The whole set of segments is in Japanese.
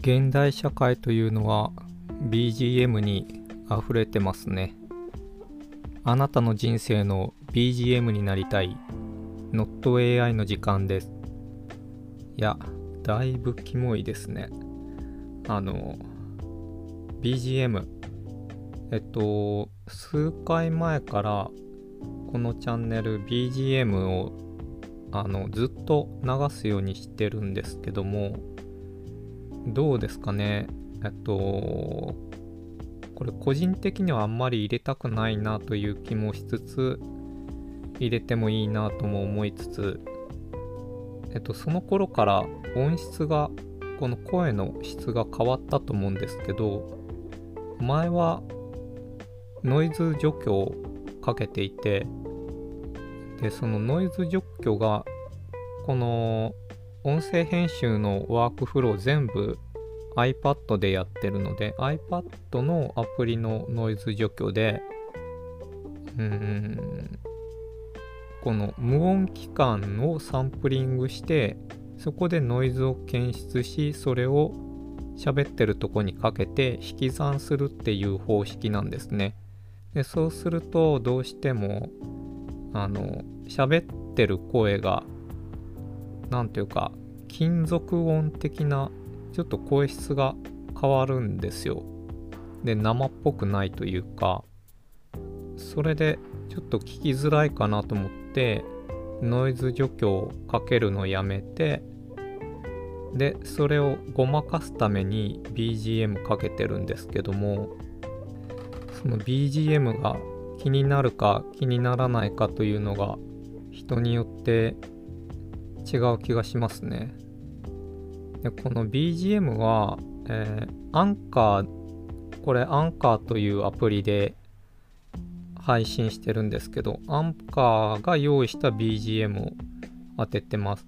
現代社会というのは BGM に溢れてますね。あなたの人生の BGM になりたい NotAI の時間です。いや、だいぶキモいですね。あの、BGM。えっと、数回前からこのチャンネル BGM をあのずっと流すようにしてるんですけども、どうですかね？えっと、これ個人的にはあんまり入れたくないなという気もしつつ、入れてもいいなとも思いつつ、えっと、その頃から音質が、この声の質が変わったと思うんですけど、前はノイズ除去をかけていて、で、そのノイズ除去が、この音声編集のワークフロー全部 iPad でやってるので iPad のアプリのノイズ除去でうんこの無音期間をサンプリングしてそこでノイズを検出しそれを喋ってるとこにかけて引き算するっていう方式なんですね。でそうするとどうしてもあの喋ってる声が何ていうか金属音的なちょっと声質が変わるんですよ。で生っぽくないというかそれでちょっと聞きづらいかなと思ってノイズ除去をかけるのやめてでそれをごまかすために BGM かけてるんですけどもその BGM が気になるか気にならないかというのが人によって違う気がしますね。でこの BGM は、えー、アンカー、これアンカーというアプリで配信してるんですけど、アンカーが用意した BGM を当ててます。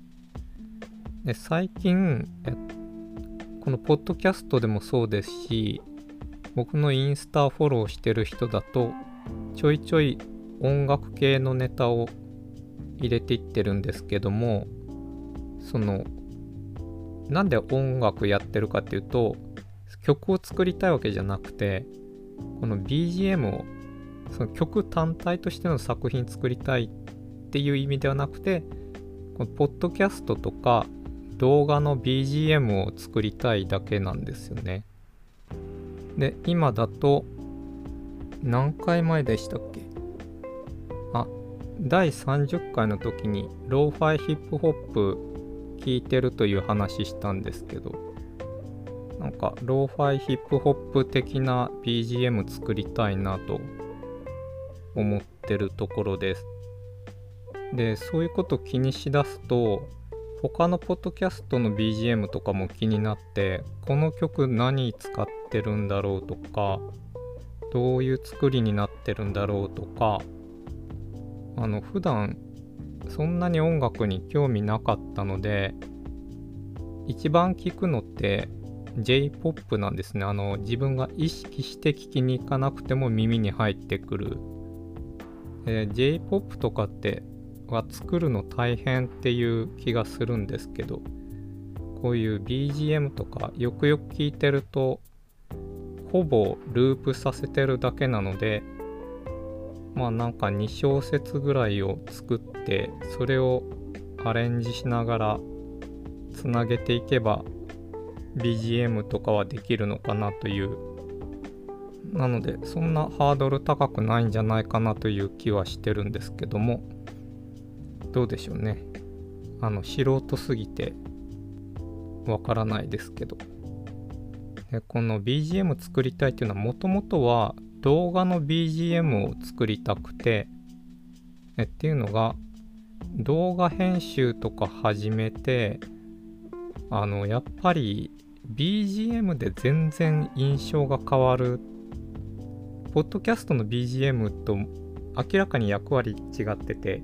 で最近え、このポッドキャストでもそうですし、僕のインスタフォローしてる人だと、ちょいちょい音楽系のネタを入れていってるんですけども、そのなんで音楽やってるかっていうと曲を作りたいわけじゃなくてこの BGM をその曲単体としての作品作りたいっていう意味ではなくてこのポッドキャストとか動画の BGM を作りたいだけなんですよね。で今だと何回前でしたっけ？あ第30回の時にローファイヒップホップ聞いてるという話したんですけどなんかローファイヒップホップ的な BGM 作りたいなと思ってるところです。でそういうこと気にしだすと他のポッドキャストの BGM とかも気になってこの曲何使ってるんだろうとかどういう作りになってるんだろうとかあの普段そんなに音楽に興味なかったので一番聴くのって J-POP なんですね。あの自分が意識して聴きに行かなくても耳に入ってくる、えー、J-POP とかっては作るの大変っていう気がするんですけどこういう BGM とかよくよく聞いてるとほぼループさせてるだけなのでまあなんか2小節ぐらいを作ってそれをアレンジしながらつなげていけば BGM とかはできるのかなという。なのでそんなハードル高くないんじゃないかなという気はしてるんですけどもどうでしょうね。あの素人すぎてわからないですけど。でこの BGM 作りたいっていうのはもともとは動画の BGM を作りたくてえっていうのが動画編集とか始めてあのやっぱり BGM で全然印象が変わるポッドキャストの BGM と明らかに役割違ってて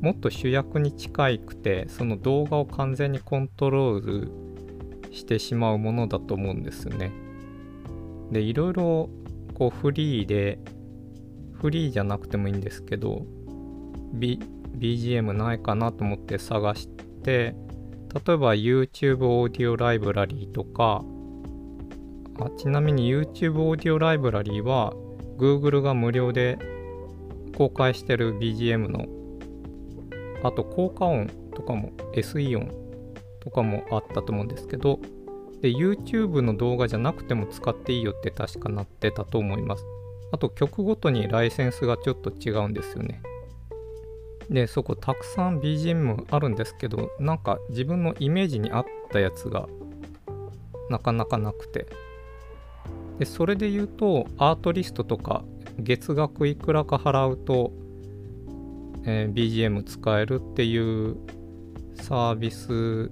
もっと主役に近くてその動画を完全にコントロールしてしまうものだと思うんですね。でいろいろこうフリーで、フリーじゃなくてもいいんですけど、B、BGM ないかなと思って探して、例えば YouTube オーディオライブラリーとか、あちなみに YouTube オーディオライブラリーは Google が無料で公開してる BGM のあと効果音とかも SE 音とかもあったと思うんですけどで YouTube の動画じゃなくても使っていいよって確かなってたと思います。あと曲ごとにライセンスがちょっと違うんですよね。でそこたくさん BGM あるんですけどなんか自分のイメージに合ったやつがなかなかなくて。でそれで言うとアートリストとか月額いくらか払うと、えー、BGM 使えるっていうサービス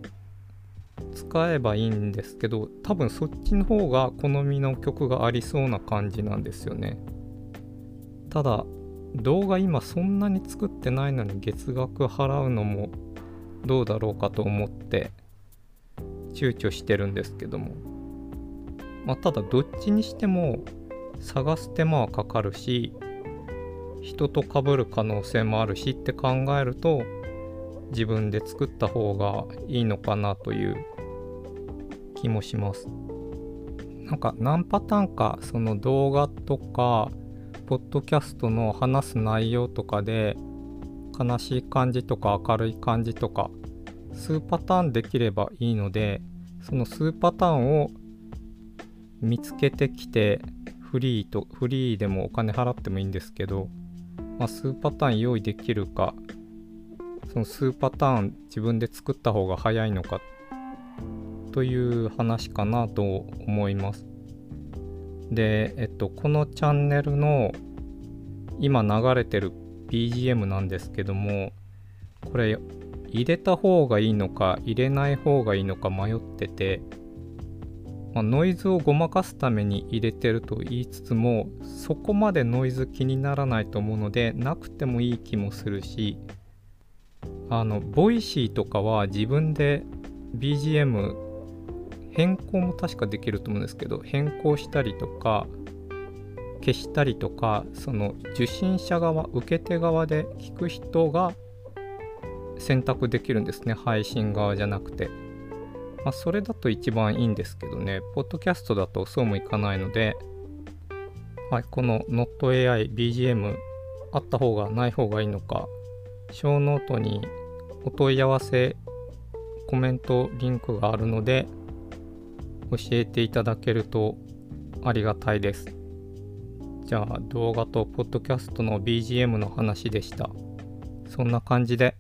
使えばいいんですけど多分そっちの方が好みの曲がありそうな感じなんですよね。ただ動画今そんなに作ってないのに月額払うのもどうだろうかと思って躊躇してるんですけども。まあただどっちにしても探す手間はかかるし人と被る可能性もあるしって考えると自分で作った方がいいのかなという気もします。なんか何パターンかその動画とかポッドキャストの話す内容とかで悲しい感じとか明るい感じとか数パターンできればいいのでその数パターンを見つけてきてフリーとフリーでもお金払ってもいいんですけど、まあ、数パターン用意できるかその数パターン自分で作った方が早いのかっという話かなと思います。で、えっと、このチャンネルの今流れてる BGM なんですけども、これ入れた方がいいのか入れない方がいいのか迷ってて、まあ、ノイズをごまかすために入れてると言いつつもそこまでノイズ気にならないと思うのでなくてもいい気もするしあの Voicy とかは自分で BGM 変更も確かできると思うんですけど変更したりとか消したりとかその受信者側受け手側で聞く人が選択できるんですね配信側じゃなくて、まあ、それだと一番いいんですけどねポッドキャストだとそうもいかないので、はい、この NotAI BGM あった方がない方がいいのかショーノートにお問い合わせコメントリンクがあるので教えていただけるとありがたいです。じゃあ動画とポッドキャストの BGM の話でした。そんな感じで